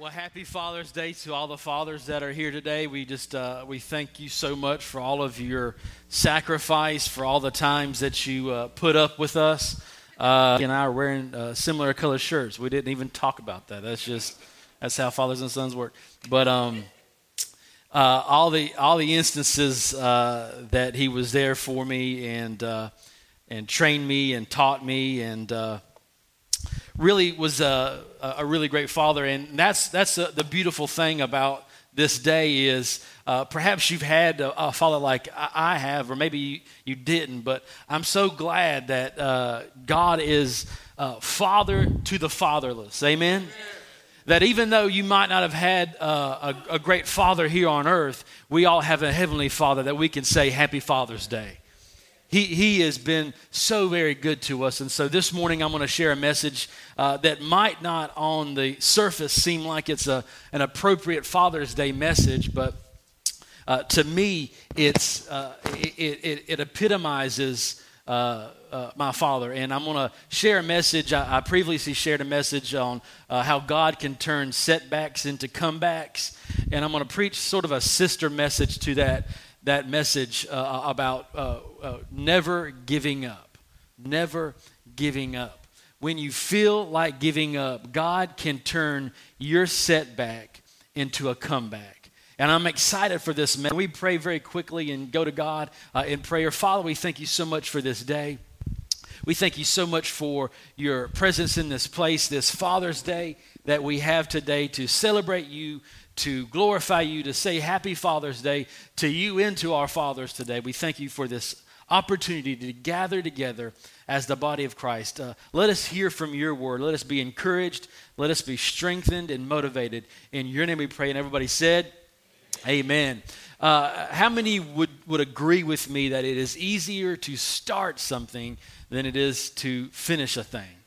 Well, happy Father's Day to all the fathers that are here today. We just uh, we thank you so much for all of your sacrifice, for all the times that you uh, put up with us. Uh, and I are wearing uh, similar color shirts. We didn't even talk about that. That's just that's how fathers and sons work. But um, uh, all the all the instances uh, that he was there for me and and trained me and taught me and really was a, a really great father. And that's, that's a, the beautiful thing about this day is uh, perhaps you've had a, a, father like I have, or maybe you, you didn't, but I'm so glad that uh, God is uh, father to the fatherless. Amen? That even though you might not have had uh, a, a great father here on earth, we all have a heavenly father that we can say, Happy Father's Day. He, he has been so very good to us. And so this morning I'm going to share a message uh, that might not on the surface seem like it's a, an appropriate Father's Day message, but uh, to me, it's, uh, it, it, it, epitomizes uh, uh, my father. And I'm going to share a message. I, I, previously shared a message on uh, how God can turn setbacks into comebacks. And I'm going to preach sort of a sister message to that that message uh, about uh, uh, never giving up. Never giving up. When you feel like giving up, God can turn your setback into a comeback. And I'm excited for this. Man. We pray very quickly and go to God uh, in prayer. Father, we thank you so much for this day. We thank you so much for your presence in this place, this Father's Day that we have today to celebrate you, to glorify you, to say Happy Father's Day to you and to our fathers today. We thank you for this opportunity to gather together as the body of Christ. Uh, let us hear from your word. Let us be encouraged. Let us be strengthened and motivated. In your name we pray. And everybody said, Amen. Uh, how many would, would agree with me that it is easier to start something than it is to finish a thing?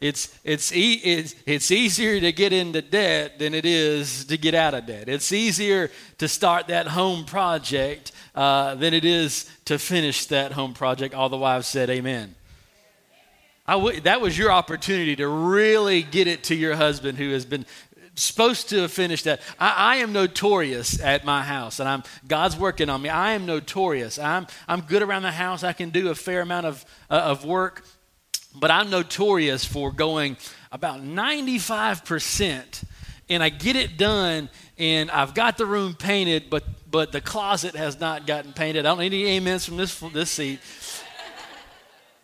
It's, it's, e- it's, it's easier to get into debt than it is to get out of debt. It's easier to start that home project uh, than it is to finish that home project. All the wives said, Amen. W- that was your opportunity to really get it to your husband who has been supposed to have finished that. I, I, am notorious at my house, and I'm God's working on me. I am notorious. I'm I'm good around the house. I can do a fair amount of uh, of work, but I'm notorious for going about 95%, and I get it done, and I've got the room painted, but but the closet has not gotten painted. I don't need any amens from this this seat.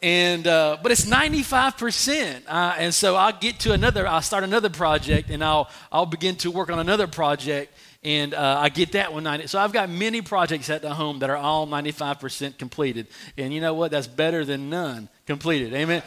And uh, but it's 95%, uh, and so I'll get to another. I'll start another project, and I'll I'll begin to work on another project, and uh, I get that one 90. So I've got many projects at the home that are all 95% completed. And you know what? That's better than none completed. Amen.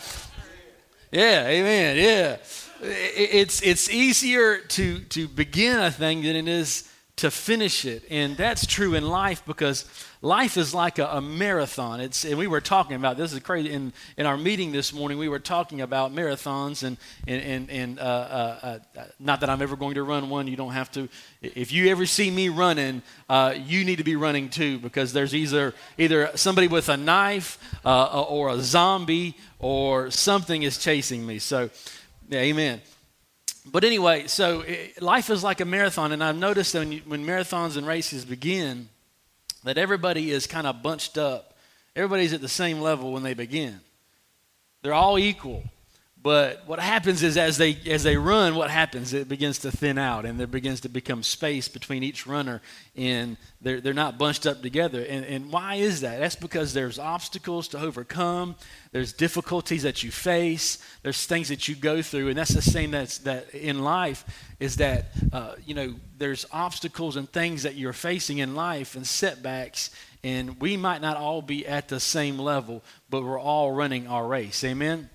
Yeah, amen. Yeah. It's, it's easier to, to begin a thing than it is to finish it. And that's true in life because life is like a, a, marathon. It's, and we were talking about this is crazy. In, in our meeting this morning, we were talking about marathons, and, and, and, and uh, uh, uh, not that I'm ever going to run one. You don't have to. If you ever see me running, uh, you need to be running too because there's either, either somebody with a knife uh, or a zombie or something is chasing me. So, yeah, amen but anyway, so life is like a marathon, and I've noticed that when, you, when marathons and races begin, that everybody is kind of bunched up. Everybody's at the same level when they begin. They're all equal. But what happens is as they as they run, what happens? It begins to thin out and there begins to become space between each runner and they're, they're not bunched up together. And, and why is that? That's because there's obstacles to overcome, there's difficulties that you face, there's things that you go through, and that's the same that's that in life is that uh, you know there's obstacles and things that you're facing in life and setbacks, and we might not all be at the same level, but we're all running our race. Amen.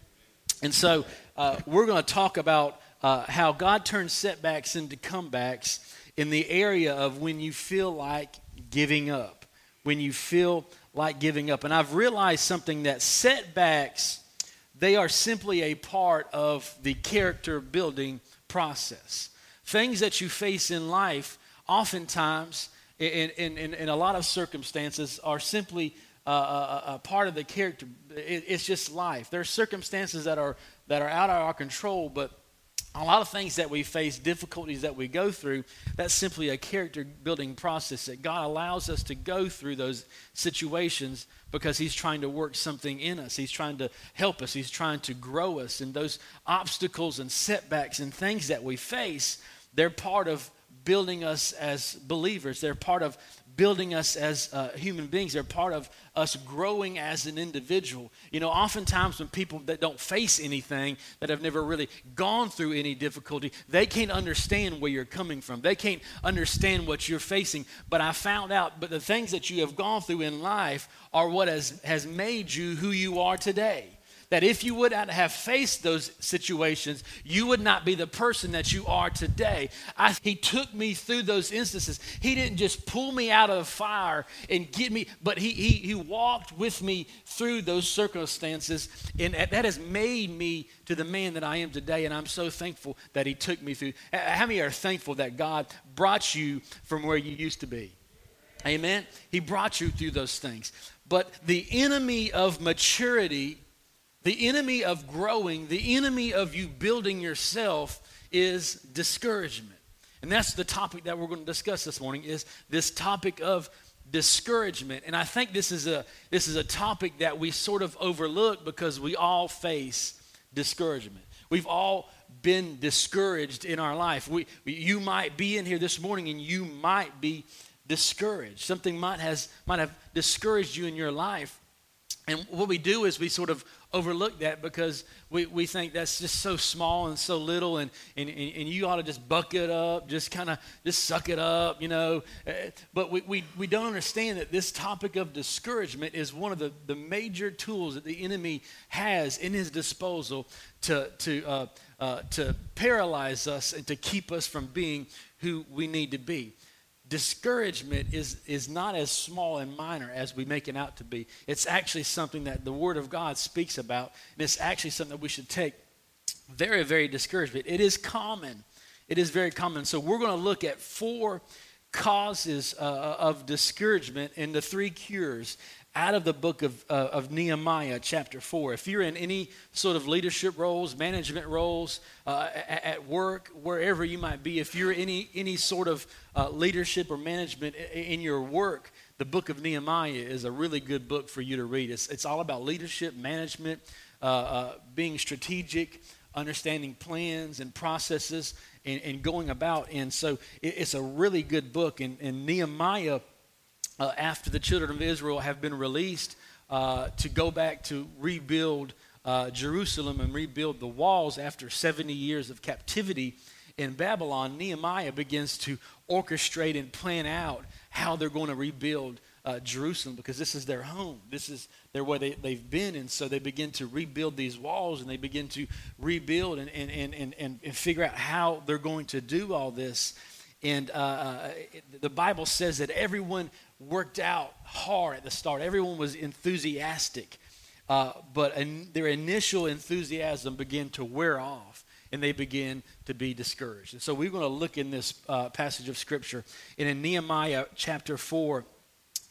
And so uh, we're going to talk about uh, how God turns setbacks into comebacks in the area of when you feel like giving up. When you feel like giving up. And I've realized something that setbacks, they are simply a part of the character building process. Things that you face in life, oftentimes, in, in, in, in a lot of circumstances, are simply a, a, part of the character. It, it's just life. There are circumstances that are that are out of our control, but a lot of things that we face, difficulties that we go through, that's simply a character building process that God allows us to go through those situations because He's trying to work something in us. He's trying to help us. He's trying to grow us. And those obstacles and setbacks and things that we face, they're part of building us as believers. They're part of building us as uh, human beings. They're part of us growing as an individual. You know, oftentimes when people that don't face anything, that have never really gone through any difficulty, they can't understand where you're coming from. They can't understand what you're facing. But I found out, but the things that you have gone through in life are what has, has made you who you are today that if you would have faced those situations, you would not be the person that you are today. I, he took me through those instances. He didn't just pull me out of the fire and get me, but he, he, he walked with me through those circumstances. And that has made me to the man that I am today. And I'm so thankful that he took me through. How many are thankful that God brought you from where you used to be? Amen. He brought you through those things. But the enemy of maturity the enemy of growing, the enemy of you building yourself is discouragement. And that's the topic that we're going to discuss this morning is this topic of discouragement. And I think this is a this is a topic that we sort of overlook because we all face discouragement. We've all been discouraged in our life. We, you might be in here this morning and you might be discouraged. Something might has might have discouraged you in your life. And what we do is we sort of overlook that because we, we think that's just so small and so little and, and, and you ought to just buck it up just kind of just suck it up you know. Uh, but we, we, we don't understand that this topic of discouragement is one of the, the major tools that the enemy has in his disposal to, to, uh, uh, to paralyze us and to keep us from being who we need to be discouragement is, is not as small and minor as we make it out to be. It's actually something that the Word of God speaks about, and it's actually something that we should take very, very discouragement. It is common. It is very common. So we're going to look at four causes uh, of discouragement and the three cures out of the book of, uh, of Nehemiah, chapter 4. If you're in any sort of leadership roles, management roles, uh, at, at, work, wherever you might be, if you're any, any sort of uh, leadership or management in your work, the book of Nehemiah is a really good book for you to read. It's, it's all about leadership, management, uh, uh, being strategic, understanding plans and processes, and, and going about. And so it, it's a really good book. And, and Nehemiah uh, after the children of Israel have been released uh, to go back to rebuild uh, Jerusalem and rebuild the walls after 70 years of captivity in Babylon, Nehemiah begins to orchestrate and plan out how they're going to rebuild uh, Jerusalem because this is their home. This is their where they, they've been. And so they begin to rebuild these walls and they begin to rebuild and, and, and, and, and figure out how they're going to do all this. And uh, uh the Bible says that everyone worked out hard at the start. Everyone was enthusiastic. Uh, but in, their initial enthusiasm began to wear off and they begin to be discouraged. And so we're going to look in this uh, passage of Scripture. And in Nehemiah chapter 4,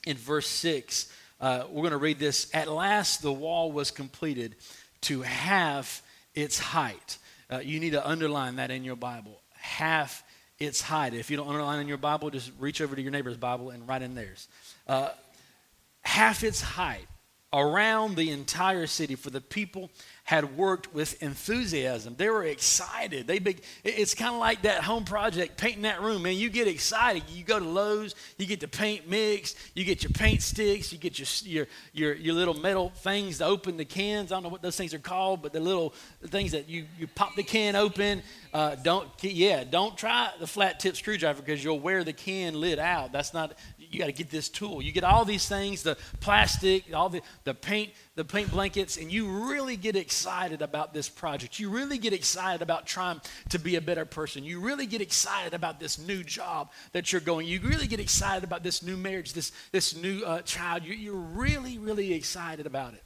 in verse 6, uh, we're going to read this. At last the wall was completed to half its height. Uh, you need to underline that in your Bible. Half its height. If you don't underline in your Bible, just reach over to your neighbor's Bible and write in theirs. Uh, half its height around the entire city for the people had worked with enthusiasm. They were excited. They big. It's kind of like that home project, painting that room. Man, you get excited. You go to Lowe's, you get the paint mixed, you get your paint sticks, you get your your your, your little metal things to open the cans. I don't know what those things are called, but the little things that you you pop the can open. Uh, don't yeah, don't try the flat tip screwdriver because you'll wear the can lid out. That's not you got to get this tool. You get all these things, the plastic, all the, the paint, the paint blankets, and you really get excited about this project. You really get excited about trying to be a better person. You really get excited about this new job that you're going. You really get excited about this new marriage, this, this new uh, child. You, you're really, really excited about it.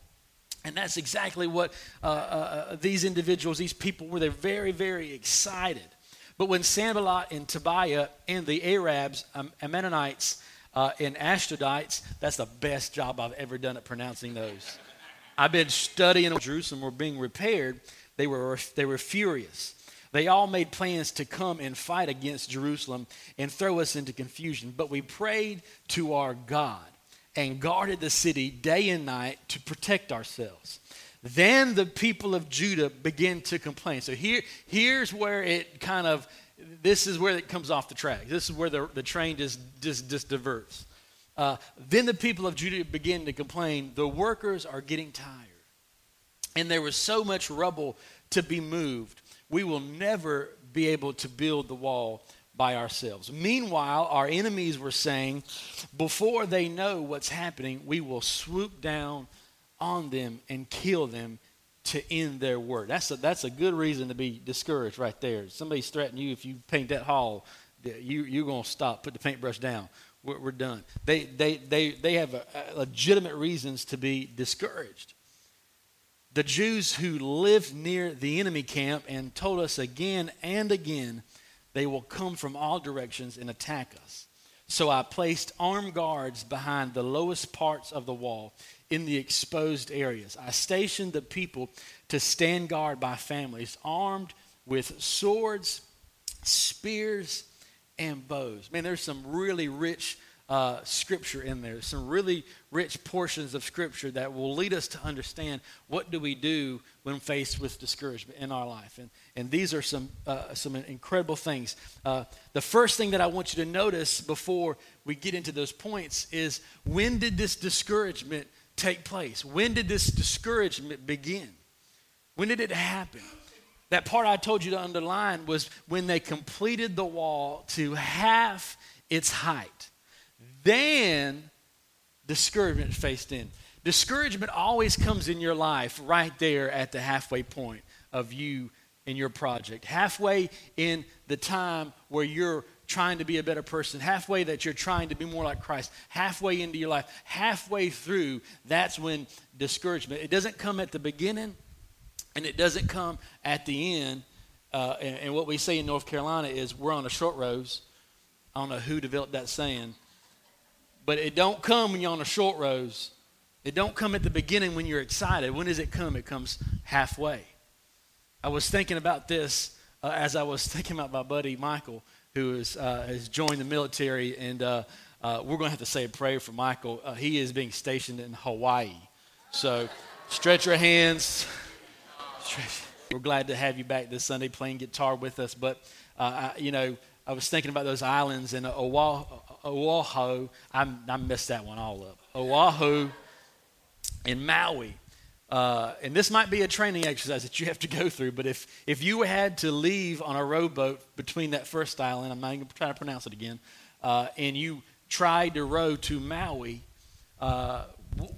And that's exactly what uh, uh, uh these individuals, these people were. They're very, very excited. But when Sanballat and Tobiah and the Arabs, um, Ammonites, uh, in Ashdodites, that's the best job I've ever done at pronouncing those. I've been studying Jerusalem were being repaired. They were, they were furious. They all made plans to come and fight against Jerusalem and throw us into confusion. But we prayed to our God and guarded the city day and night to protect ourselves. Then the people of Judah began to complain. So here, here's where it kind of, this is where it comes off the track. This is where the, the train just, just, just diverts. Uh, then the people of Judah begin to complain, the workers are getting tired. And there was so much rubble to be moved. We will never be able to build the wall by ourselves. Meanwhile, our enemies were saying, before they know what's happening, we will swoop down on them and kill them to end their work. That's a, that's a good reason to be discouraged right there. Somebody's threatening you if you paint that hall, you, you're going to stop, put the paintbrush down. We're, we're done. They, they, they, they have a, a legitimate reasons to be discouraged. The Jews who lived near the enemy camp and told us again and again they will come from all directions and attack us. So I placed armed guards behind the lowest parts of the wall in the exposed areas. I stationed the people to stand guard by families, armed with swords, spears, and bows. Man, there's some really rich uh, scripture in there. Some really rich portions of scripture that will lead us to understand what do we do when faced with discouragement in our life. And, and these are some, uh, some incredible things. Uh, the first thing that I want you to notice before we get into those points is when did this discouragement take place? When did this discouragement begin? When did it happen? That part I told you to underline was when they completed the wall to half its height. Then discouragement faced in. Discouragement always comes in your life right there at the halfway point of you and your project. Halfway in the time where you're trying to be a better person, halfway that you're trying to be more like Christ, halfway into your life, halfway through, that's when discouragement. It doesn't come at the beginning and it doesn't come at the end. Uh, and, and, what we say in North Carolina is we're on a short rows. I don't know who developed that saying, but it don't come when you're on a short rows. It don't come at the beginning when you're excited. When does it come? It comes halfway. I was thinking about this uh, as I was thinking about my buddy Michael, who is, uh, has joined the military, and uh, uh we're going to have to say a prayer for Michael. Uh, he is being stationed in Hawaii. So stretch your hands. We're glad to have you back this Sunday playing guitar with us. But, uh, I, you know, I was thinking about those islands in Oahu. I, I messed that one all up. Oahu and Maui. Uh, and this might be a training exercise that you have to go through, but if, if you had to leave on a rowboat between that first island, I'm not even trying to pronounce it again, uh, and you tried to row to Maui, uh,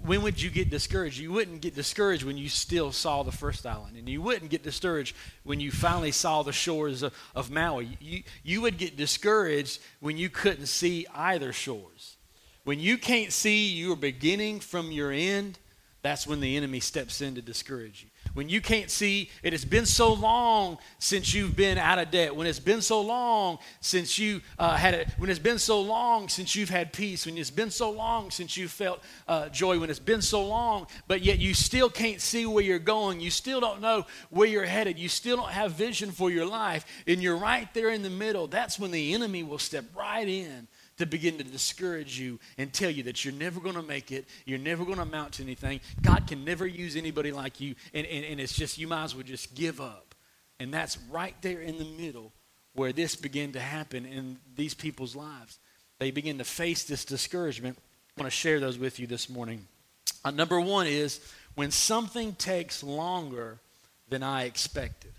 when would you get discouraged? You wouldn't get discouraged when you still saw the first island, and you wouldn't get discouraged when you finally saw the shores of, of Maui. You, you would get discouraged when you couldn't see either shores. When you can't see your beginning from your end, that's when the enemy steps in to discourage you. When you can't see it has been so long since you've been out of debt, when it's been so long since you uh, had it, when it's been so long since you've had peace, when it's been so long since you felt uh, joy, when it's been so long, but yet you still can't see where you're going, you still don't know where you're headed, you still don't have vision for your life, and you're right there in the middle, that's when the enemy will step right in to begin to discourage you and tell you that you're never going to make it, you're never going to amount to anything. God can never use anybody like you, and, and, and it's just, you might as well just give up. And that's right there in the middle where this began to happen in these people's lives. They begin to face this discouragement. I want to share those with you this morning. Uh, number one is when something takes longer than I expected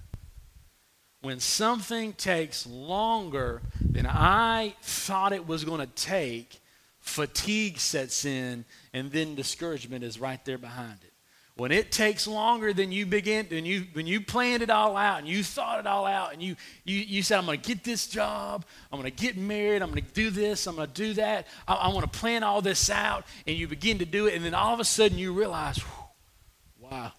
when something takes longer than I thought it was going to take, fatigue sets in, and then discouragement is right there behind it. When it takes longer than you begin, when you when you planned it all out and you thought it all out and you you, you said, I'm gonna get this job, I'm gonna get married, I'm gonna do this, I'm gonna do that, I, I wanna plan all this out, and you begin to do it, and then all of a sudden you realize, wow,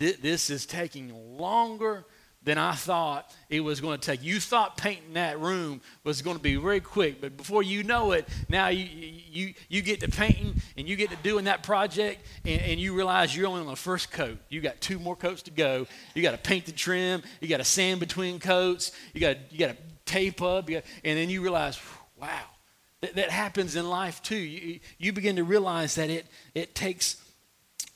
th- this is taking longer than I thought it was going to take. You thought painting that room was going to be very quick, but before you know it, now you, you, you get to painting and you get to doing that project, and, and you realize you're only on the first coat. You got two more coats to go. You got to paint the trim, you got to sand between coats, you got you got to tape up, got, and then you realize, wow, that, that happens in life too. You, you begin to realize that it, it takes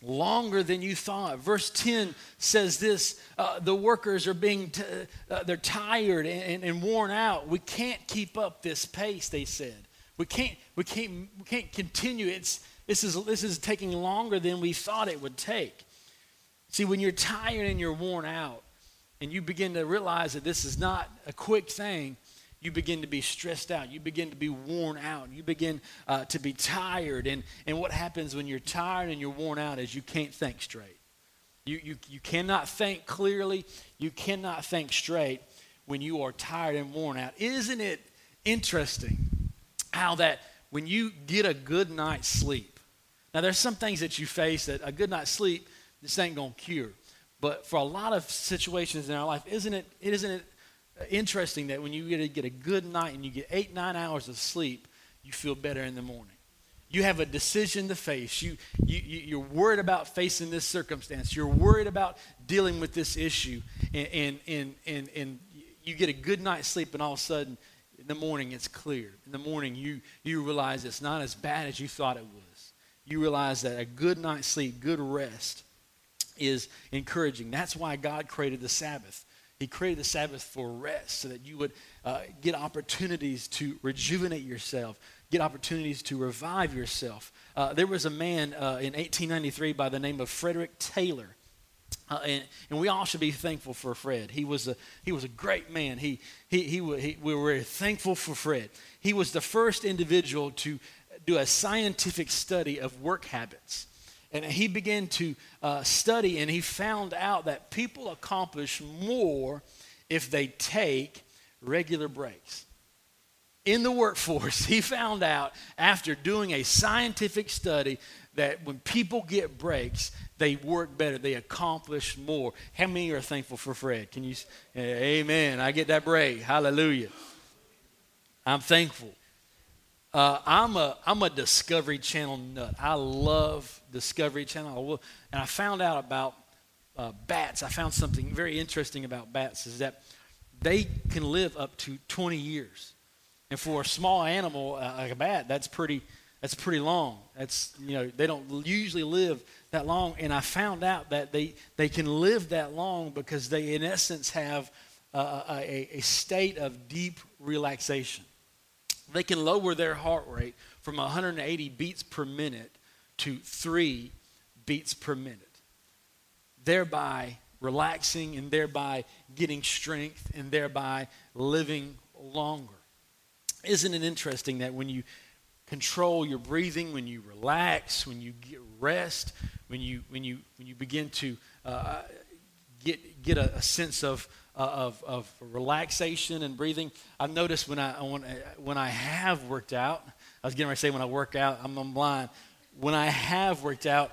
longer than you thought. Verse 10 says this uh, the workers are being, t- uh, they're tired and, and, worn out. We can't keep up this pace, they said. We can't, we can't, we can't continue. It's, this, is, this is taking longer than we thought it would take. See, when you're tired and you're worn out, and you begin to realize that this is not a quick thing, you begin to be stressed out. You begin to be worn out. You begin uh, to be tired. And, and what happens when you're tired and you're worn out is you can't think straight. You, you, you cannot think clearly. You cannot think straight when you are tired and worn out. Isn't it interesting how that when you get a good night's sleep, now there's some things that you face that a good night's sleep, this ain't to cure. But for a lot of situations in our life, isn't it, isn't it interesting that when you get a, get a good night and you get eight, nine hours of sleep, you feel better in the morning. You have a decision to face. You, you, you're worried about facing this circumstance. You're worried about dealing with this issue. And, and, and, and, and you get a good night's sleep, and all of a sudden, in the morning, it's clear. In the morning, you, you realize it's not as bad as you thought it was. You realize that a good night's sleep, good rest, is encouraging. That's why God created the Sabbath. He created the Sabbath for rest so that you would uh, get opportunities to rejuvenate yourself, get opportunities to revive yourself. Uh, there was a man uh, in 1893 by the name of Frederick Taylor. Uh, and, and, we all should be thankful for Fred. He was a, he was a great man. He, he, he, he, we were very thankful for Fred. He was the first individual to do a scientific study of work habits. And he began to uh, study, and he found out that people accomplish more if they take regular breaks. In the workforce, he found out after doing a scientific study that when people get breaks, they work better, they accomplish more. How many are thankful for Fred? Can you? Amen. I get that break. Hallelujah. I'm thankful. Uh, I'm a I'm a Discovery Channel nut. I love Discovery Channel, and I found out about uh, bats. I found something very interesting about bats is that they can live up to 20 years, and for a small animal uh, like a bat, that's pretty that's pretty long. That's you know they don't usually live that long, and I found out that they they can live that long because they in essence have a, a state of deep relaxation they can lower their heart rate from 180 beats per minute to three beats per minute, thereby relaxing and thereby getting strength and thereby living longer. Isn't it interesting that when you control your breathing, when you relax, when you get rest, when you, when you, when you begin to uh, get, get a, a sense of of, of relaxation and breathing. I've noticed when I, when, when I have worked out, I was getting ready to say when I work out, I'm, I'm blind. When I have worked out,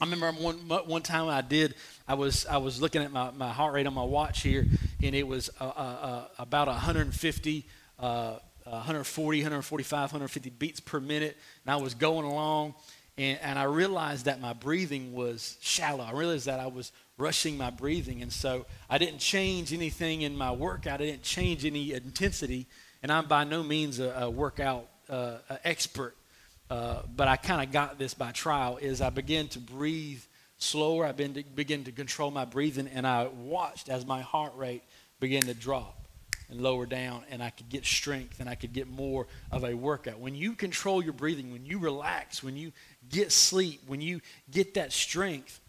I remember one, one time I did, I was, I was looking at my, my heart rate on my watch here, and it was uh, uh, uh about 150, uh, 140, 145, 150 beats per minute, and I was going along, and, and I realized that my breathing was shallow. I realized that I was rushing my breathing. And so I didn't change anything in my workout. I didn't change any intensity. And I'm by no means a, a workout uh, expert. Uh, but I kind of got this by trial is I began to breathe slower. I began to, begin to control my breathing. And I watched as my heart rate began to drop and lower down and I could get strength and I could get more of a workout. When you control your breathing, when you relax, when you get sleep, when you get that strength,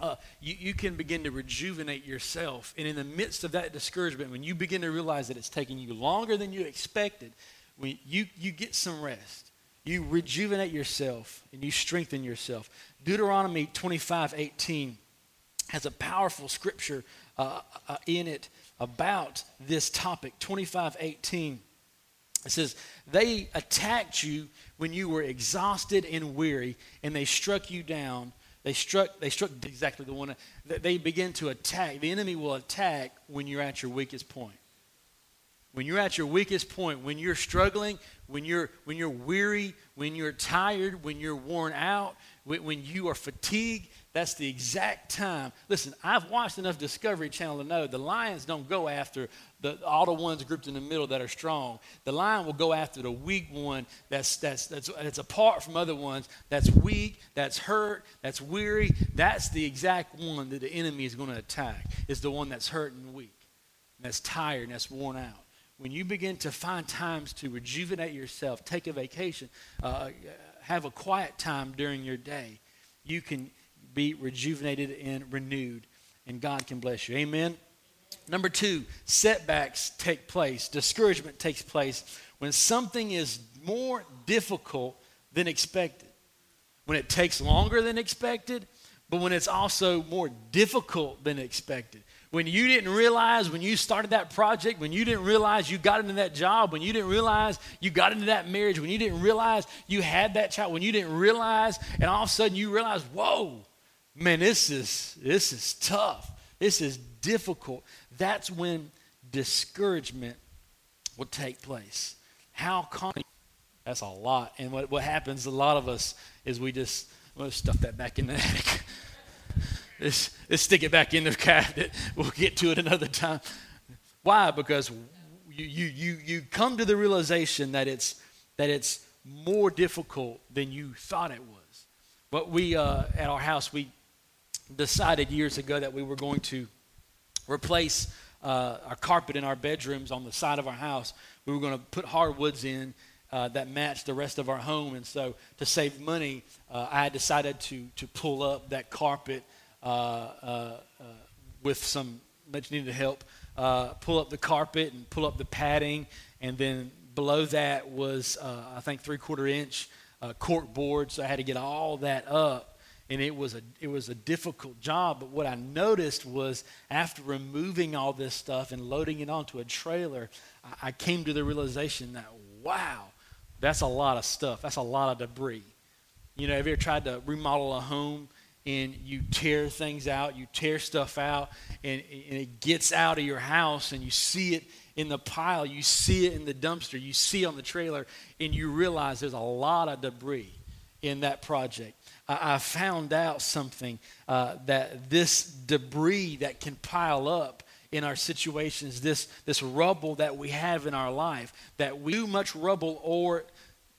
uh, you, you can begin to rejuvenate yourself. And in the midst of that discouragement, when you begin to realize that it's taking you longer than you expected, when you, you get some rest, you rejuvenate yourself and you strengthen yourself. Deuteronomy 25 18 has a powerful scripture uh, uh, in it about this topic. 25 18. It says, They attacked you when you were exhausted and weary, and they struck you down they struck, they struck exactly the one that they begin to attack. The enemy will attack when you're at your weakest point. When you're at your weakest point, when you're struggling, when you're, when you're weary, when you're tired, when you're worn out, when, when you are fatigued, that's the exact time. Listen, I've watched enough Discovery Channel to know the lions don't go after the, all the ones grouped in the middle that are strong. The lion will go after the weak one that's, that's, that's, that's apart from other ones, that's weak, that's hurt, that's weary. That's the exact one that the enemy is going to attack, is the one that's hurt and weak, and that's tired, and that's worn out when you begin to find times to rejuvenate yourself, take a vacation, uh, have a quiet time during your day, you can be rejuvenated and renewed, and God can bless you. Amen. Number two, setbacks take place, discouragement takes place when something is more difficult than expected, when it takes longer than expected, but when it's also more difficult than expected when you didn't realize when you started that project, when you didn't realize you got into that job, when you didn't realize you got into that marriage, when you didn't realize you had that child, when you didn't realize, and all of a sudden you realize, whoa, man, this is this is tough. This is difficult. That's when discouragement will take place. How common that's a lot. And what, what happens, a lot of us, is we just well, stuff that back in the attic. Let's, let's stick it back in the cabinet. We'll get to it another time. Why? Because you, you, you, you come to the realization that it's, that it's more difficult than you thought it was. But we, uh, at our house, we decided years ago that we were going to replace uh, our carpet in our bedrooms on the side of our house. We were going to put hardwoods in uh, that matched the rest of our home. And so, to save money, uh, I decided to, to pull up that carpet uh, uh, uh, with some much needed help, pull up the carpet and pull up the padding, and then below that was I think three quarter inch cork board, so I had to get all that up and it was a it was a difficult job but what i noticed was after removing all this stuff and loading it onto a trailer I, I, came to the realization that wow that's a lot of stuff. That's a lot of debris. You know have you ever tried to remodel a home and you tear things out, you tear stuff out, and, and, it gets out of your house, and you see it in the pile, you see it in the dumpster, you see it on the trailer, and you realize there's a lot of debris in that project. I, found out something uh, that this debris that can pile up in our situations, this, this rubble that we have in our life, that we too much rubble or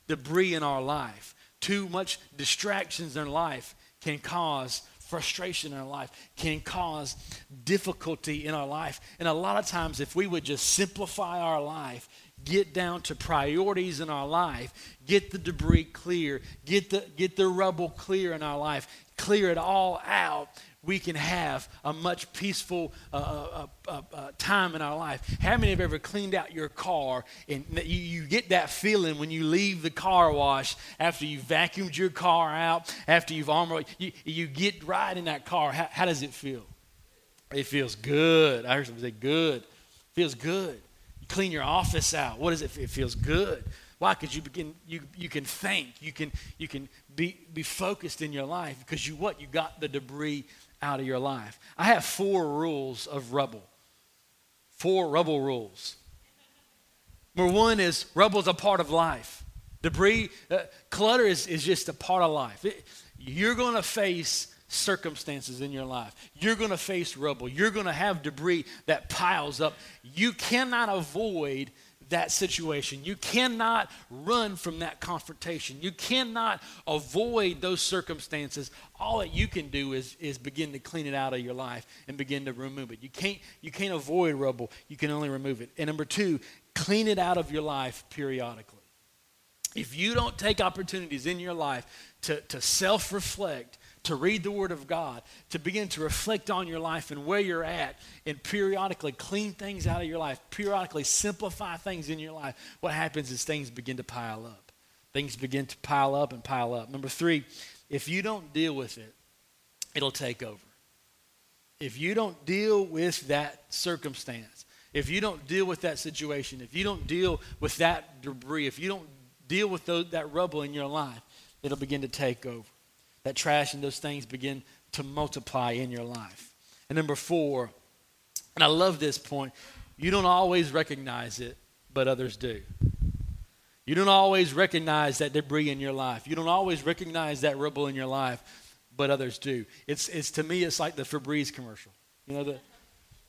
debris in our life, too much distractions in our life can cause frustration in our life, can cause difficulty in our life. And a lot of times, if we would just simplify our life, get down to priorities in our life, get the debris clear, get the, get the rubble clear in our life, clear it all out, we can have a much peaceful uh, uh, uh, uh, time in our life. How many have ever cleaned out your car and you, you get that feeling when you leave the car wash after you've vacuumed your car out, after you've armored, you, you get right in that car. How, how does it feel? It feels good. I heard somebody say good. It feels good. Clean your office out. What is it? It feels good. Why? Because you begin you you can think, you can you can be be focused in your life because you what? You got the debris out of your life. I have four rules of rubble. Four rubble rules. Number one is rubble is a part of life. Debris, uh, clutter is, is just a part of life. It, you're going to face circumstances in your life. You're going to face rubble. You're going to have debris that piles up. You cannot avoid that situation. You cannot run from that confrontation. You cannot avoid those circumstances. All that you can do is, is begin to clean it out of your life and begin to remove it. You can't, you can't avoid rubble, you can only remove it. And number two, clean it out of your life periodically. If you don't take opportunities in your life to, to self reflect, to read the Word of God, to begin to reflect on your life and where you're at, and periodically clean things out of your life, periodically simplify things in your life, what happens is things begin to pile up. Things begin to pile up and pile up. Number three, if you don't deal with it, it'll take over. If you don't deal with that circumstance, if you don't deal with that situation, if you don't deal with that debris, if you don't deal with those, that rubble in your life, it'll begin to take over. That trash and those things begin to multiply in your life. And number four, and I love this point, you don't always recognize it, but others do. You don't always recognize that debris in your life. You don't always recognize that rubble in your life, but others do. It's, it's to me, it's like the Febreze commercial. You know the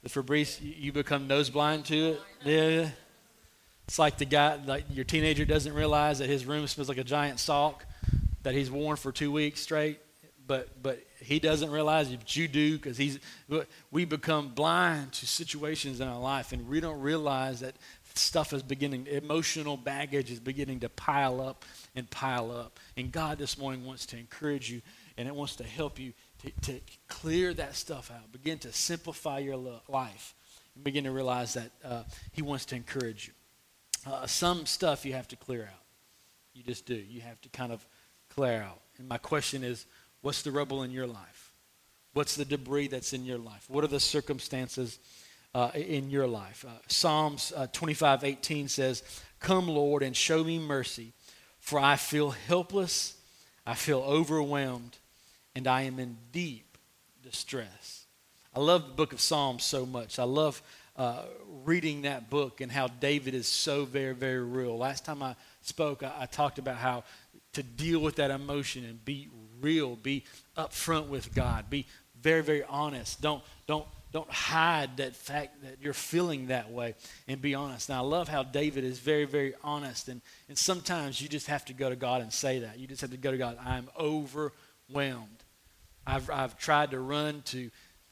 the Febreze, you become nose blind to it. Yeah. It's like the guy, like your teenager doesn't realize that his room smells like a giant sock that he's worn for two weeks straight, but but he doesn't realize it, you do because he's. We become blind to situations in our life, and we don't realize that stuff is beginning, emotional baggage is beginning to pile up and pile up. And God this morning wants to encourage you, and it wants to help you to, to clear that stuff out. Begin to simplify your life, and begin to realize that uh, He wants to encourage you. Uh, some stuff you have to clear out. You just do. You have to kind of clear out. And my question is what's the rubble in your life? What's the debris that's in your life? What are the circumstances uh, in your life? Uh, Psalms uh, 25 18 says, Come, Lord, and show me mercy, for I feel helpless, I feel overwhelmed, and I am in deep distress. I love the book of Psalms so much. I love uh, reading that book and how David is so very, very real. Last time I spoke, I, I talked about how to deal with that emotion and be real, be upfront with God, be very, very honest. Don't, don't, don't hide that fact that you're feeling that way and be honest. Now, I love how David is very, very honest. And, and sometimes you just have to go to God and say that. You just have to go to God, I'm overwhelmed. I've, I've tried to run to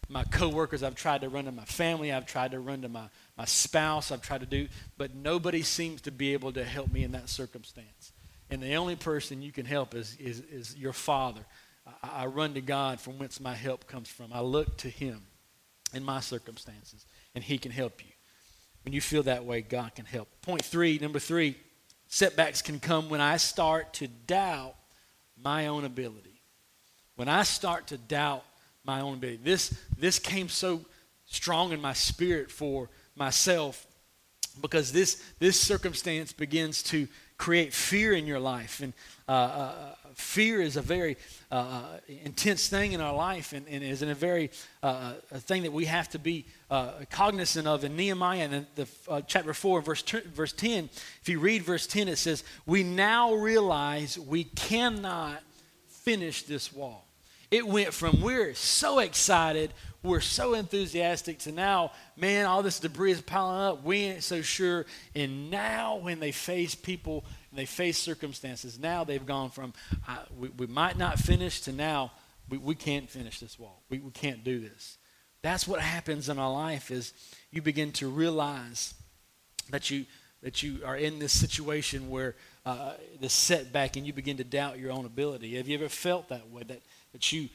my coworkers, I've tried to run to my family, I've tried to run to my, my spouse, I've tried to do, but nobody seems to be able to help me in that circumstance. And the only person you can help is, is, is your Father. I, I run to God from whence my help comes from. I look to Him in my circumstances, and He can help you. When you feel that way, God can help. Point three, number three, setbacks can come when I start to doubt my own ability. When I start to doubt my own ability. This, this came so strong in my spirit for myself because this, this circumstance begins to create fear in your life. And uh, uh, fear is a very uh, uh intense thing in our life and, and is a very uh, a thing that we have to be uh, cognizant of. In Nehemiah, in the, chapter 4, verse, t- verse 10, if you read verse 10, it says, We now realize we cannot finish this wall. It went from we're so excited, we're so enthusiastic to now, man, all this debris is piling up. We ain't so sure. And now, when they face people and they face circumstances, now they've gone from uh, we, we, might not finish to now we, we can't finish this wall. We, we can't do this. That's what happens in our life is you begin to realize that you that you are in this situation where uh, the setback and you begin to doubt your own ability. Have you ever felt that way? That that you,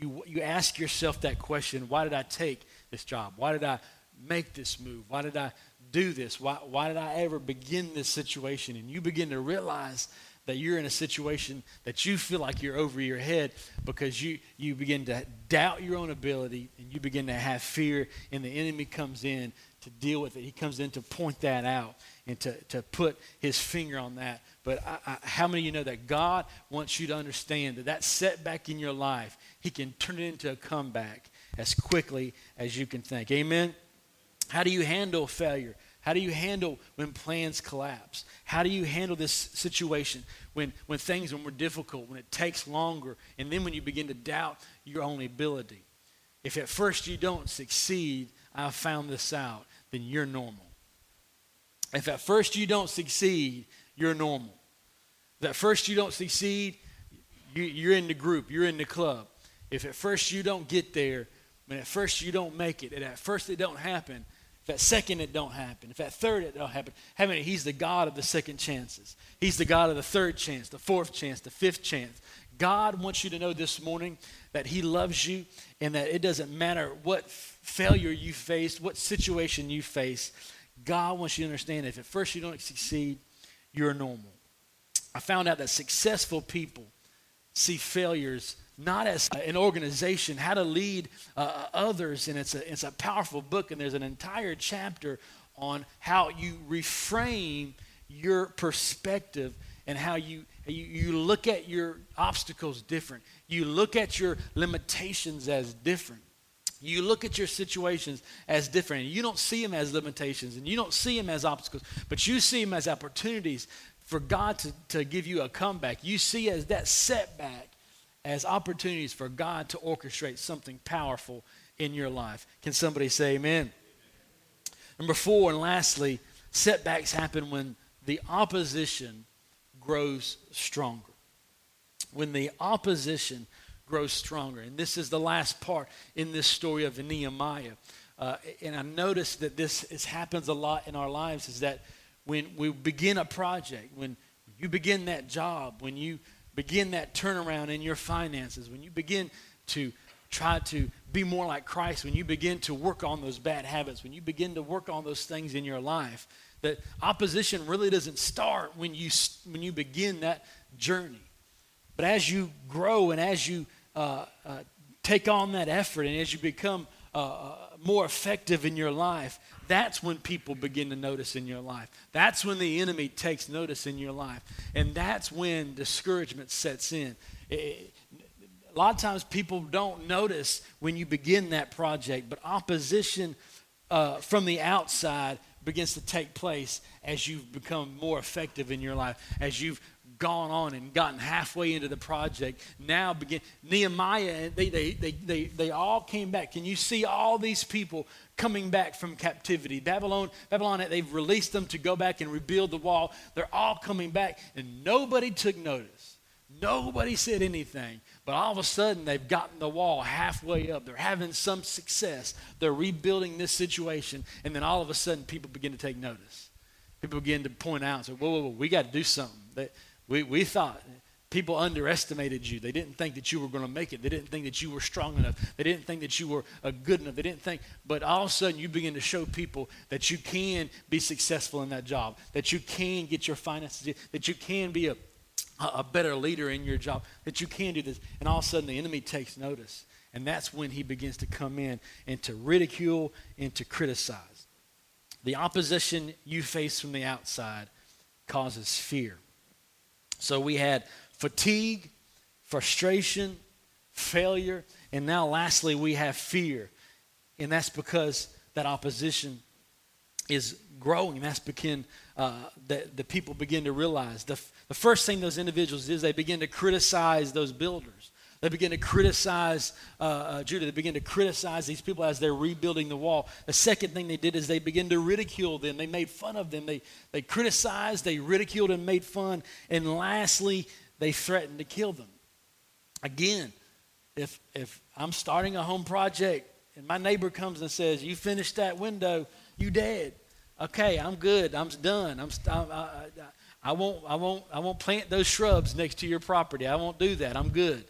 you, you, ask yourself that question why did I take this job? Why did I make this move? Why did I do this? Why, why did I ever begin this situation? And you begin to realize that you're in a situation that you feel like you're over your head because you, you begin to doubt your own ability and you begin to have fear, and the enemy comes in to deal with it. He comes in to point that out and to, to put his finger on that. But I, I, how many of you know that God wants you to understand that that setback in your life, he can turn it into a comeback as quickly as you can think. Amen? How do you handle failure? How do you handle when plans collapse? How do you handle this situation when, when things are more difficult, when it takes longer, and then when you begin to doubt your own ability? If at first you don't succeed, I've found this out, then you're normal. If at first you don't succeed, you're normal. If at first you don't succeed, you, are in the group, you're in the club. If at first you don't get there, when at first you don't make it, and at first it don't happen, if at second it don't happen, if at third it don't happen, how many? He's the God of the second chances. He's the God of the third chance, the fourth chance, the fifth chance. God wants you to know this morning that He loves you and that it doesn't matter what failure you face, what situation you face. God wants you to understand if at first you don't succeed, you're normal. I found out that successful people see failures not as an organization, how to lead uh, others, and it's a, it's a powerful book, and there's an entire chapter on how you reframe your perspective and how you, you, you look at your obstacles different. You look at your limitations as different. You look at your situations as different. You don't see them as limitations and you don't see them as obstacles, but you see them as opportunities for God to, to give you a comeback. You see as that setback as opportunities for God to orchestrate something powerful in your life. Can somebody say amen? Number four, and lastly, setbacks happen when the opposition grows stronger. When the opposition grows stronger. And this is the last part in this story of Nehemiah. Uh, and I noticed that this is, happens a lot in our lives is that when we begin a project, when you begin that job, when you begin that turnaround in your finances, when you begin to try to be more like Christ, when you begin to work on those bad habits, when you begin to work on those things in your life, that opposition really doesn't start when you when you begin that journey. But as you grow and as you uh, uh, take on that effort and as you become uh, uh, more effective in your life, that's when people begin to notice in your life. That's when the enemy takes notice in your life. And that's when discouragement sets in. It, a lot of times people don't notice when you begin that project, but opposition uh, from the outside begins to take place as you've become more effective in your life, as you've gone on and gotten halfway into the project now begin nehemiah they, they, they, they, they all came back can you see all these people coming back from captivity. Babylon babylon they've released them to go back and rebuild the wall. They're all coming back and nobody took notice. Nobody said anything. But all of a sudden they've gotten the wall halfway up. They're having some success. They're rebuilding this situation and then all of a sudden people begin to take notice. People begin to point out say whoa whoa, whoa we got to do something. They, we, we thought people underestimated you. They didn't think that you were going to make it. They didn't think that you were strong enough. They didn't think that you were uh, good enough. They didn't think, but all of a sudden you begin to show people that you can be successful in that job, that you can get your finances, that you can be a, a better leader in your job, that you can do this. And all of a sudden the enemy takes notice. And that's when he begins to come in and to ridicule and to criticize. The opposition you face from the outside causes fear. So we had fatigue, frustration, failure, and now lastly, we have fear. And that's because that opposition is growing. That's begin, uh, that the people begin to realize. The, the first thing those individuals is they begin to criticize those builders. They begin to criticize uh, uh, Judah. They begin to criticize these people as they're rebuilding the wall. The second thing they did is they begin to ridicule them. They made fun of them. They, they criticized, they ridiculed, and made fun. And lastly, they threatened to kill them. Again, if, if I'm starting a home project and my neighbor comes and says, You finished that window, you dead. Okay, I'm good. I'm done. I'm, I, I, I, won't, I, won't, I won't plant those shrubs next to your property. I won't do that. I'm good.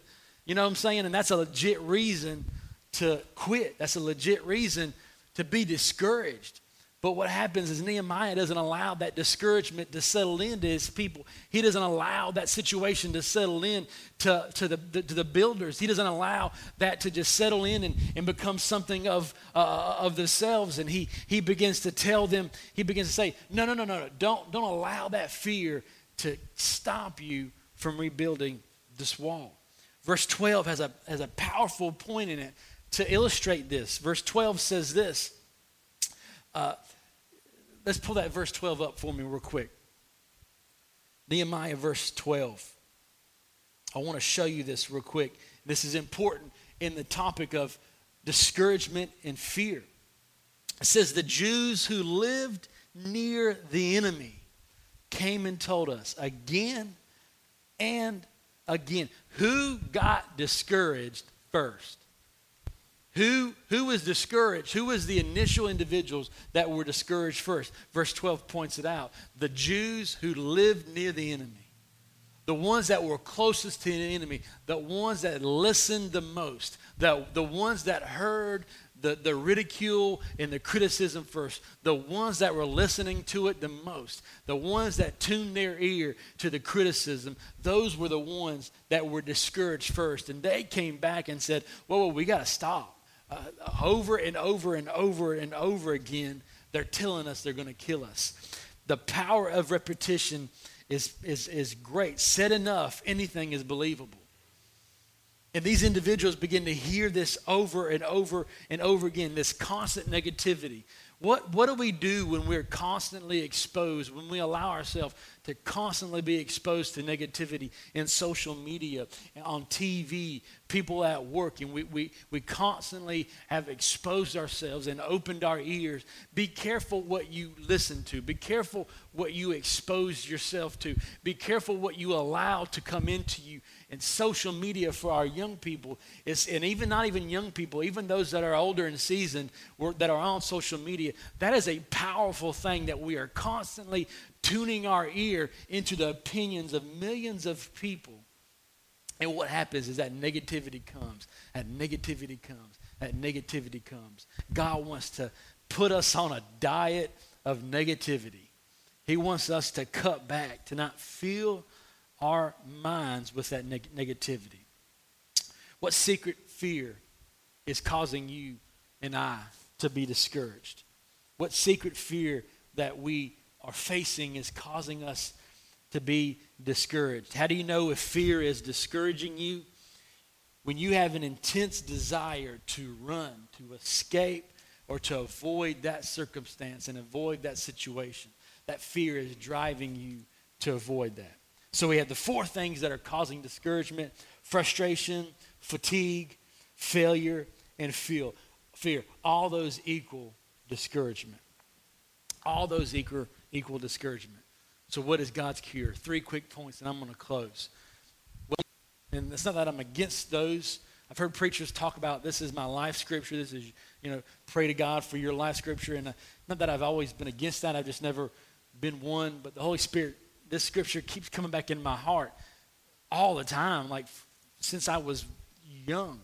You know what I'm saying? And that's a legit reason to quit. That's a legit reason to be discouraged. But what happens is Nehemiah doesn't allow that discouragement to settle into his people. He doesn't allow that situation to settle in to, to, the, to the builders. He doesn't allow that to just settle in and, and become something of, uh, of themselves. And he, he begins to tell them, he begins to say, no, no, no, no, no. Don't, don't allow that fear to stop you from rebuilding this wall. Verse 12 has a, has a powerful point in it to illustrate this. Verse 12 says this. Uh, let's pull that verse 12 up for me real quick. Nehemiah, verse 12. I want to show you this real quick. This is important in the topic of discouragement and fear. It says, The Jews who lived near the enemy came and told us again and again. Who got discouraged first? Who, who was discouraged? Who was the initial individuals that were discouraged first? Verse 12 points it out. The Jews who lived near the enemy. The ones that were closest to the enemy, the ones that listened the most, the, the ones that heard the, the ridicule and the criticism first, the ones that were listening to it the most, the ones that tuned their ear to the criticism, those were the ones that were discouraged first. And they came back and said, Whoa, whoa we got to stop. Uh, over and over and over and over again, they're telling us they're going to kill us. The power of repetition is, is, is great. Said enough, anything is believable. And these individuals begin to hear this over and over and over again, this constant negativity. What, what do we do when we're constantly exposed, when we allow ourselves to constantly be exposed to negativity in social media, on TV, people at work, and we, we, we constantly have exposed ourselves and opened our ears? Be careful what you listen to. Be careful what you expose yourself to. Be careful what you allow to come into you and social media for our young people is, and even not even young people, even those that are older and seasoned that are on social media, that is a powerful thing that we are constantly tuning our ear into the opinions of millions of people. And what happens is that negativity comes, that negativity comes, that negativity comes. God wants to put us on a diet of negativity. He wants us to cut back, to not fill our minds with that neg- negativity. What secret fear is causing you and I to be discouraged? What secret fear that we are facing is causing us to be discouraged? How do you know if fear is discouraging you? When you have an intense desire to run, to escape, or to avoid that circumstance and avoid that situation, that fear is driving you to avoid that. So we have the four things that are causing discouragement frustration, fatigue, failure, and feel, fear. All those equal discouragement. All those equal, equal discouragement. So, what is God's cure? Three quick points, and I'm going to close. Well, and it's not that I'm against those. I've heard preachers talk about this is my life scripture. This is, you know, pray to God for your life scripture. And uh, not that I've always been against that. I've just never been one. But the Holy Spirit this scripture keeps coming back in my heart all the time, like since I was young.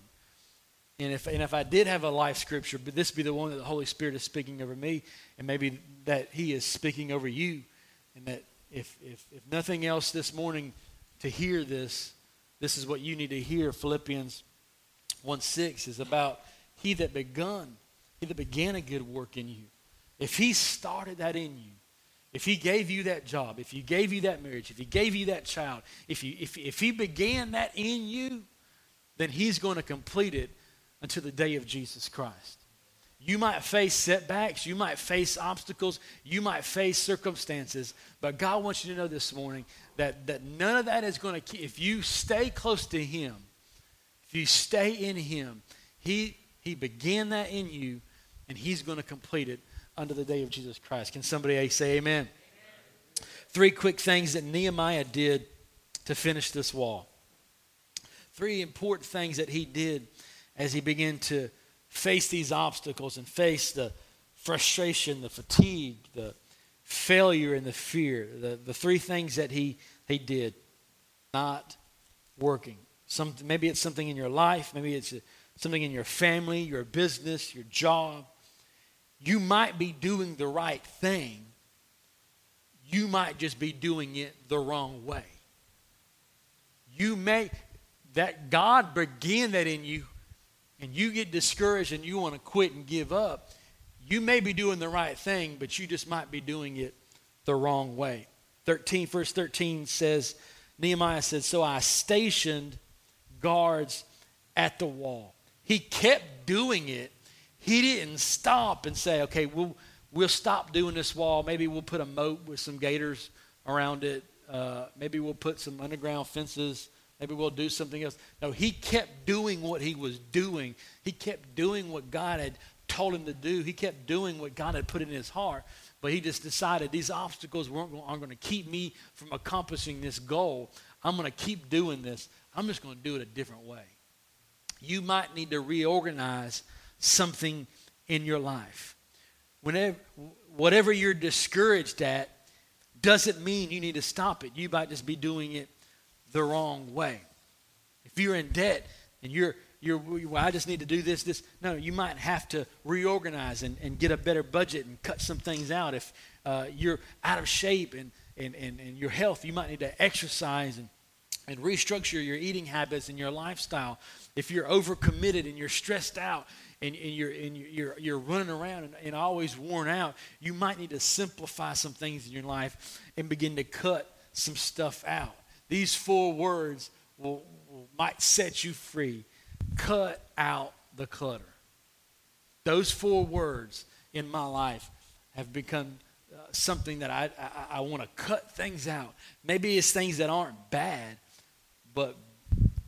And if, and if I did have a life scripture, but this be the one that the Holy Spirit is speaking over me, and maybe that He is speaking over you, and that if, if, if nothing else this morning to hear this, this is what you need to hear. Philippians 1 6 is about He that begun, He that began a good work in you. If He started that in you, if he gave you that job, if he gave you that marriage, if he gave you that child, if, you, if, if he began that in you, then he's going to complete it until the day of Jesus Christ. You might face setbacks, you might face obstacles, you might face circumstances, but God wants you to know this morning that, that none of that is going to keep, if you stay close to him, if you stay in him, he, he began that in you, and he's going to complete it under the day of Jesus Christ. Can somebody say amen? amen? Three quick things that Nehemiah did to finish this wall. Three important things that he did as he began to face these obstacles and face the frustration, the fatigue, the failure, and the fear. The, the three things that he, he did not working. Some, maybe it's something in your life, maybe it's something in your family, your business, your job you might be doing the right thing, you might just be doing it the wrong way. You may, that God began that in you, and you get discouraged and you want to quit and give up. You may be doing the right thing, but you just might be doing it the wrong way. 13, verse 13 says, Nehemiah said, So I stationed guards at the wall. He kept doing it he didn't stop and say, okay, we'll, we'll stop doing this wall. Maybe we'll put a moat with some gators around it. Uh, maybe we'll put some underground fences. Maybe we'll do something else. No, he kept doing what he was doing. He kept doing what God had told him to do. He kept doing what God had put in his heart. But he just decided these obstacles weren't going, aren't going to keep me from accomplishing this goal. I'm going to keep doing this. I'm just going to do it a different way. You might need to reorganize something in your life. Whenever, whatever you're discouraged at doesn't mean you need to stop it. You might just be doing it the wrong way. If you're in debt and you're, you're well, I just need to do this, this. No, you might have to reorganize and, and get a better budget and cut some things out. If uh, you're out of shape and, and, and, and your health, you might need to exercise and, and restructure your eating habits and your lifestyle. If you're overcommitted and you're stressed out, and, and, you're, and you're, you're running around and, and always worn out, you might need to simplify some things in your life and begin to cut some stuff out. These four words will, will, might set you free. Cut out the clutter. Those four words in my life have become uh, something that I, I, I want to cut things out. Maybe it's things that aren't bad, but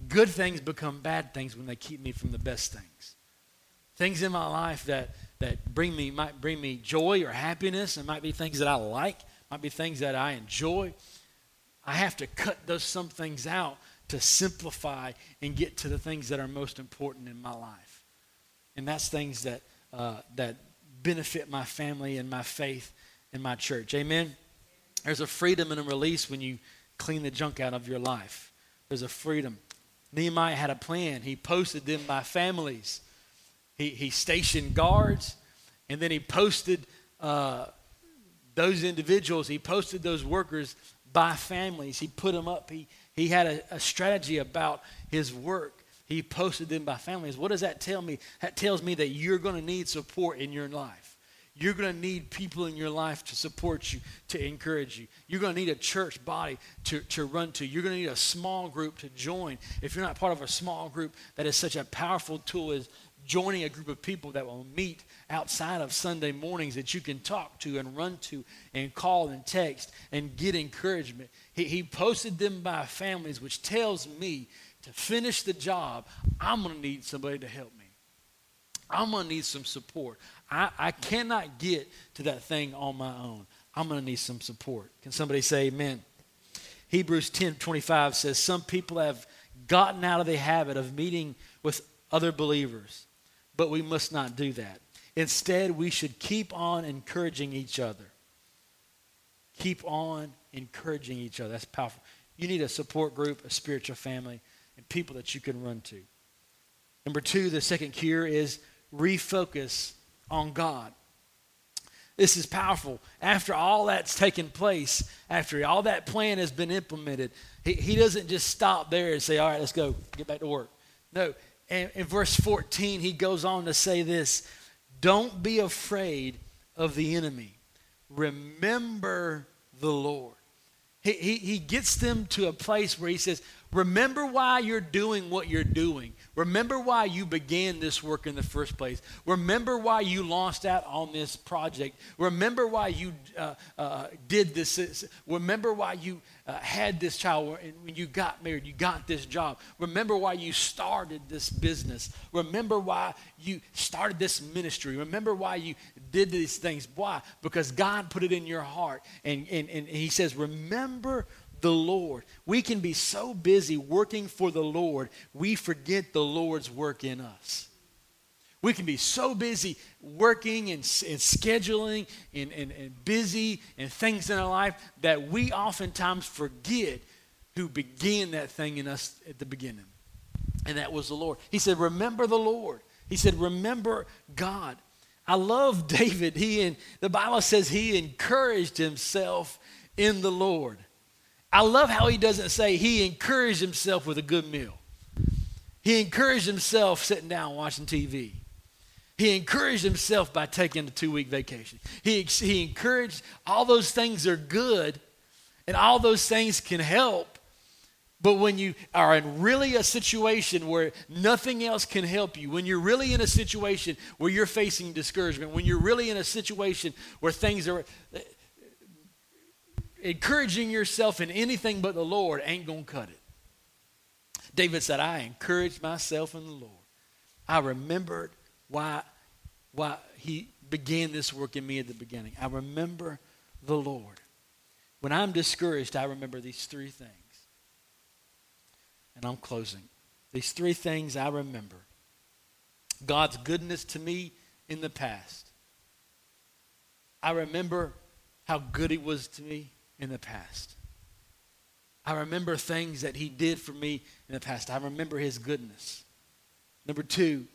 good things become bad things when they keep me from the best things. Things in my life that, that bring me might bring me joy or happiness, and might be things that I like, might be things that I enjoy. I have to cut those some things out to simplify and get to the things that are most important in my life. And that's things that, uh, that benefit my family and my faith and my church. Amen? There's a freedom and a release when you clean the junk out of your life. There's a freedom. Nehemiah had a plan. He posted them by families. He, he stationed guards, and then he posted uh, those individuals, he posted those workers by families. He put them up. He, he had a, a strategy about his work. He posted them by families. What does that tell me? That tells me that you're going to need support in your life. You're going to need people in your life to support you, to encourage you. You're going to need a church body to, to run to. You're going to need a small group to join. If you're not part of a small group, that is such a powerful tool as joining a group of people that will meet outside of Sunday mornings that you can talk to and run to and call and text and get encouragement. He, he posted them by families, which tells me to finish the job, I'm going to need somebody to help me. I'm going to need some support. I, I cannot get to that thing on my own. I'm going to need some support. Can somebody say amen? Hebrews 10 25 says, Some people have gotten out of the habit of meeting with other believers but we must not do that. Instead, we should keep on encouraging each other. Keep on encouraging each other. That's powerful. You need a support group, a spiritual family, and people that you can run to. Number two, the second cure is refocus on God. This is powerful. After all that's taken place, after all that plan has been implemented, he, he doesn't just stop there and say, All right, let's go, get back to work. No, and in verse 14, he goes on to say this Don't be afraid of the enemy. Remember the Lord. He, he, he gets them to a place where he says, Remember why you're doing what you're doing. Remember why you began this work in the first place. Remember why you launched out on this project. Remember why you uh, uh, did this. Remember why you uh, had this child when you got married, you got this job. Remember why you started this business. Remember why you started this ministry. Remember why you did these things. Why? Because God put it in your heart. And, and, and He says, Remember the Lord. We can be so busy working for the Lord, we forget the Lord's work in us. We can be so busy working and, and scheduling and, and, and busy and things in our life that we oftentimes forget who began that thing in us at the beginning. And that was the Lord. He said, Remember the Lord. He said, Remember God. I love David. He and the Bible says he encouraged himself in the Lord. I love how he doesn't say he encouraged himself with a good meal. He encouraged himself sitting down watching TV. He encouraged himself by taking a two week vacation. He, he encouraged all those things are good and all those things can help. But when you are in really a situation where nothing else can help you, when you're really in a situation where you're facing discouragement, when you're really in a situation where things are encouraging yourself in anything but the Lord ain't going to cut it. David said, I encouraged myself in the Lord. I remembered why, why he began this work in me at the beginning. I remember the Lord. When I'm discouraged, I remember these three things. And I'm closing. These three things I remember God's goodness to me in the past. I remember how good He was to me in the past. I remember things that he did for me in the past. I remember his goodness. Number two,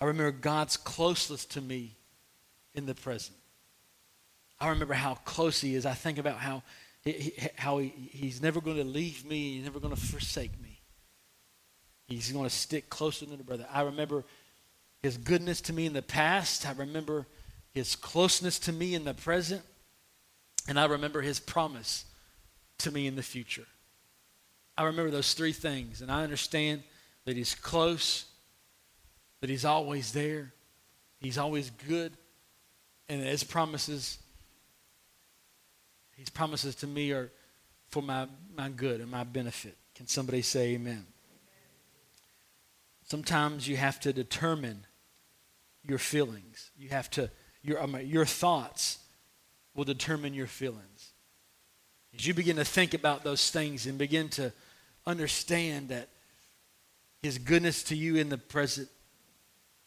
I remember God's closeness to me in the present. I remember how close he is. I think about how, he, how he, he's never going to leave me, he's never going to forsake me. He's going to stick closer than a brother. I remember his goodness to me in the past. I remember his closeness to me in the present. And I remember his promise to me in the future. I remember those three things, and I understand that he's close, that he's always there, he's always good, and his promises, his promises to me are for my, my good and my benefit. Can somebody say amen? Sometimes you have to determine your feelings. You have to, your, your thoughts will determine your feelings. As you begin to think about those things and begin to understand that His goodness to you in the present,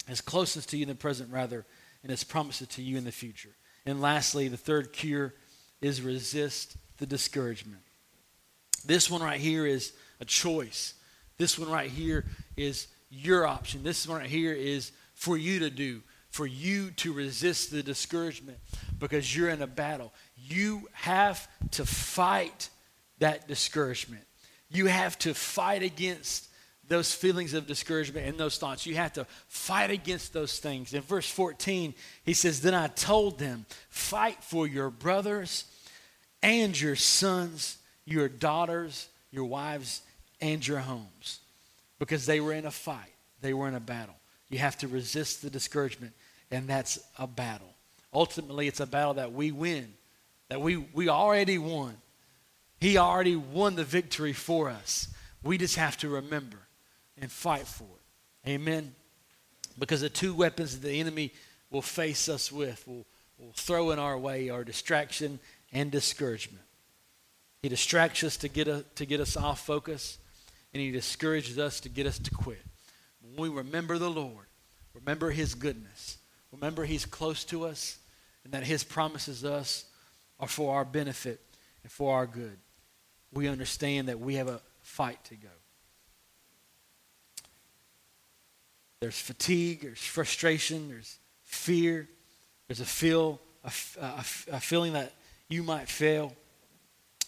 His closeness to you in the present, rather, and His promises to you in the future. And lastly, the third cure is resist the discouragement. This one right here is a choice. This one right here is your option. This one right here is for you to do, for you to resist the discouragement because you're in a battle. You have to fight that discouragement. You have to fight against those feelings of discouragement and those thoughts. You have to fight against those things. In verse 14, he says, Then I told them, fight for your brothers and your sons, your daughters, your wives, and your homes. Because they were in a fight, they were in a battle. You have to resist the discouragement, and that's a battle. Ultimately, it's a battle that we win, that we, we already won. He already won the victory for us. We just have to remember and fight for it. Amen. Because the two weapons that the enemy will face us with will, will throw in our way are distraction and discouragement. He distracts us to get, a, to get us off focus, and he discourages us to get us to quit. When we remember the Lord, remember his goodness, remember he's close to us, and that his promises us are for our benefit and for our good. We understand that we have a fight to go. There's fatigue, there's frustration, there's fear, there's a feel, a, a, a feeling that you might fail.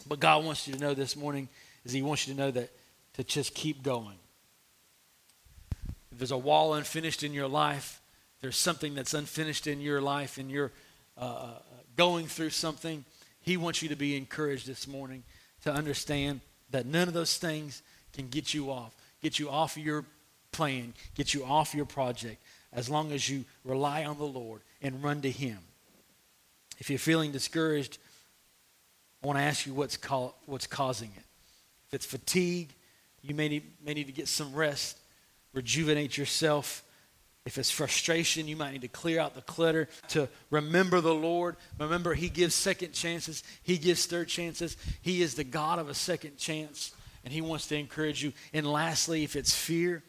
But God wants you to know this morning is He wants you to know that to just keep going. If there's a wall unfinished in your life, there's something that's unfinished in your life, and you're uh, uh, going through something, He wants you to be encouraged this morning to understand that none of those things can get you off, get you off your plan, get you off your project, as long as you rely on the Lord and run to Him. If you're feeling discouraged, I want to ask you what's, call, what's causing it. If it's fatigue, you may need, may need to get some rest, rejuvenate yourself. If it's frustration, you might need to clear out the clutter, to remember the Lord. Remember, He gives second chances, He gives third chances. He is the God of a second chance, and He wants to encourage you. And lastly, if it's fear,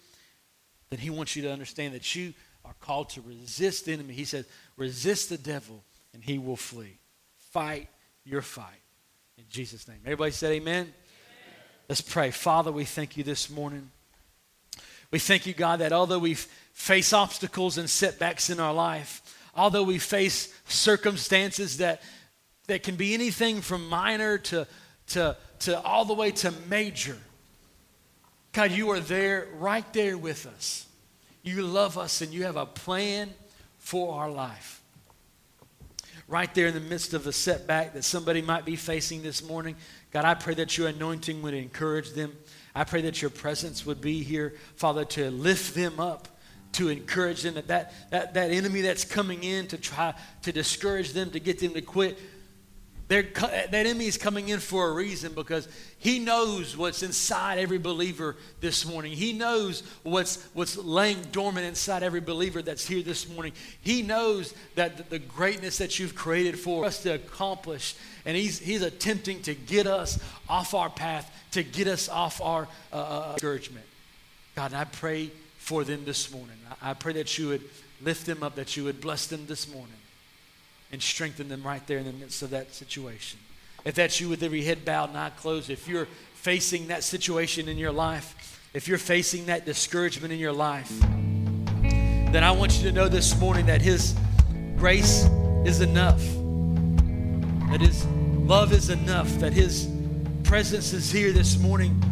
then He wants you to understand that you are called to resist the enemy. He says, resist the devil, and he will flee. Fight your fight. In Jesus' name. Everybody said amen? amen? Let's pray. Father, we thank you this morning. We thank you, God, that although we face obstacles and setbacks in our life, although we face circumstances that, that can be anything from minor to, to, to all the way to major, God, you are there, right there with us. You love us and you have a plan for our life right there in the midst of a setback that somebody might be facing this morning. God, I pray that your anointing would encourage them. I pray that your presence would be here, Father, to lift them up, to encourage them. That, that, that, that enemy that's coming in to try to discourage them, to get them to quit, they're, that enemy is coming in for a reason because he knows what's inside every believer this morning. He knows what's, what's laying dormant inside every believer that's here this morning. He knows that the greatness that you've created for us to accomplish. And he's, he's attempting to get us off our path, to get us off our uh, uh, uh discouragement. God, I pray for them this morning. I, I pray that you would lift them up, that you would bless them this morning and strengthen them right there in the midst of that situation. If that's you with every head bowed and eye closed, if you're facing that situation in your life, if you're facing that discouragement in your life, then I want you to know this morning that His grace is enough, that His love is enough, that His presence is here this morning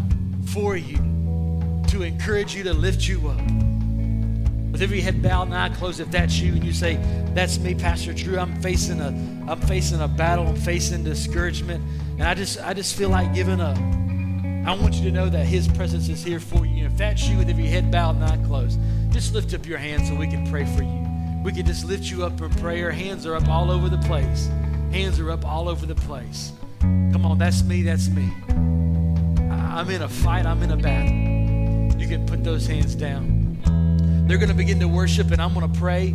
for you to encourage you, to lift you up. With every head bowed and eye closed, if that's you and you say, That's me, Pastor Drew, I'm facing a I'm facing a battle, I'm facing discouragement, and I just I just feel like giving up. I want you to know that His presence is here for you. And if that's you with every head bowed and eye closed, just lift up your hands so we can pray for you. We can just lift you up in prayer. Hands are up all over the place. Hands are up all over the place. Come on, that's me, that's me. I'm in a fight, I'm in a battle. You can put those hands down. They're going to begin to worship, and I'm going to pray.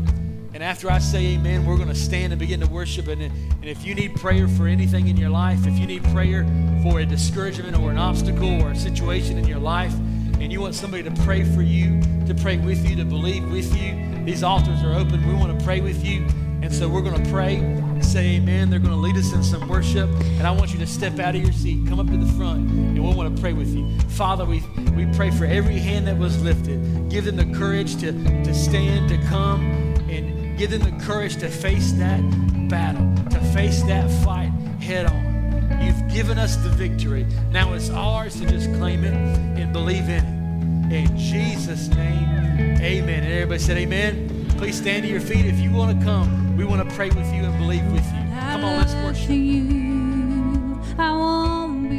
And after I say amen, we're going to stand and begin to worship. And, and if you need prayer for anything in your life, if you need prayer for a discouragement or an obstacle or a situation in your life, and you want somebody to pray for you, to pray with you, to believe with you, these altars are open. We want to pray with you. And so we're going to pray, say amen. They're going to lead us in some worship. And I want you to step out of your seat, come up to the front, and we want to pray with you. Father, we, we pray for every hand that was lifted. Give them the courage to, to stand, to come, and give them the courage to face that battle, to face that fight head on. You've given us the victory. Now it's ours to just claim it and believe in it. In Jesus' name, amen. And everybody said amen. Please stand to your feet if you want to come. We want to pray with you and believe with you. Come on, let's worship. I won't